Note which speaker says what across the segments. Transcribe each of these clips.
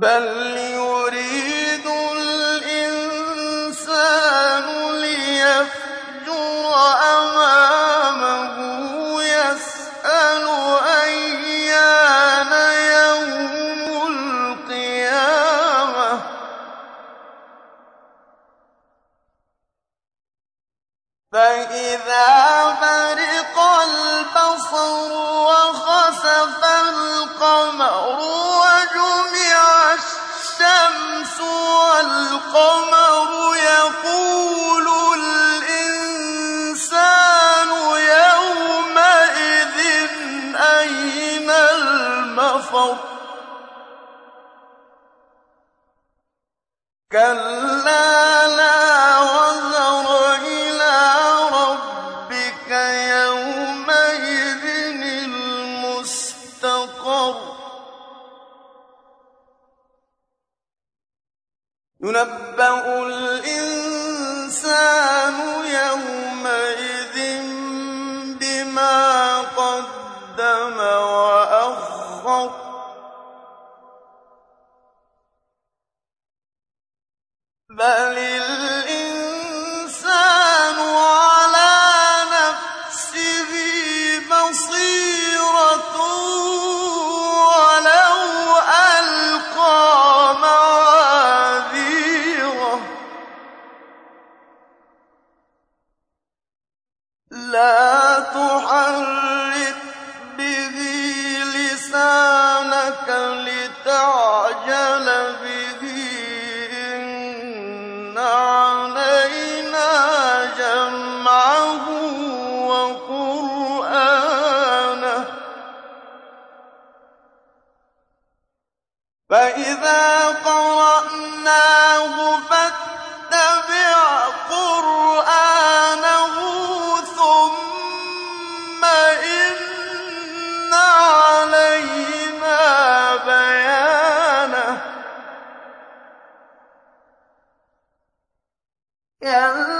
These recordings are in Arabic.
Speaker 1: بَلْ يُرِيدُ الْإِنسَانُ لِيَفْجُرَ أَمَامَهُ يَسْأَلُ أَيَّانَ يَوْمُ الْقِيَامَةِ فَإِذَا بَرِقَ الْبَصَرُ وَخَسَفَ الْقَمَرُ كلا يَقُولُ الْإِنسَانُ يَوْمَئِذٍ أَيْنَ ينبأ الإنسان يومئذ بما قدم وأخر بل لا به لسانك لتعجل به. إن علينا جمعه وقرآنه. فإذا كَلَّا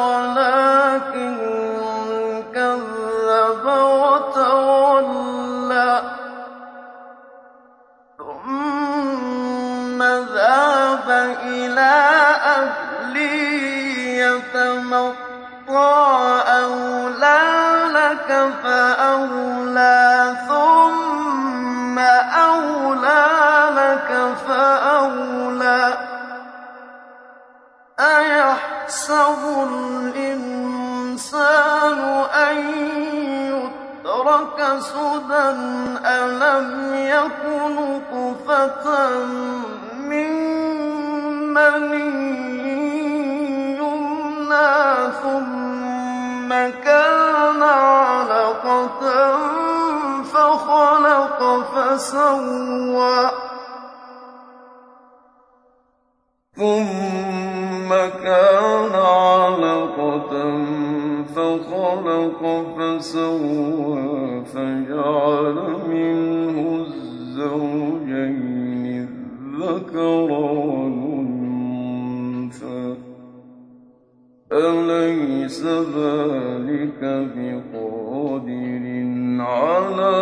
Speaker 1: وَلَٰكِن كَذَّبَ وَتَوَلَّىٰ ثُمَّ ذَهَبَ إِلَىٰ يَتَمَطَّىٰ أَوْلَىٰ لَكَ فَأَوْلَىٰ ثُمَّ أَوْلَىٰ أَيَحْسَبُ الْإِنسَانُ أَن يُتْرَكَ سُدًى أَلَمْ يكن نُطْفَةً مِّن مَّنِيٍّ يُمْنَىٰ ثُمَّ كَانَ عَلَقَةً فَخَلَقَ فَسَوَّىٰ ثُمَّ كَانَ فخلق فسوى فجعل منه الزوجين الذكر والأنثى. أليس ذلك بقادر على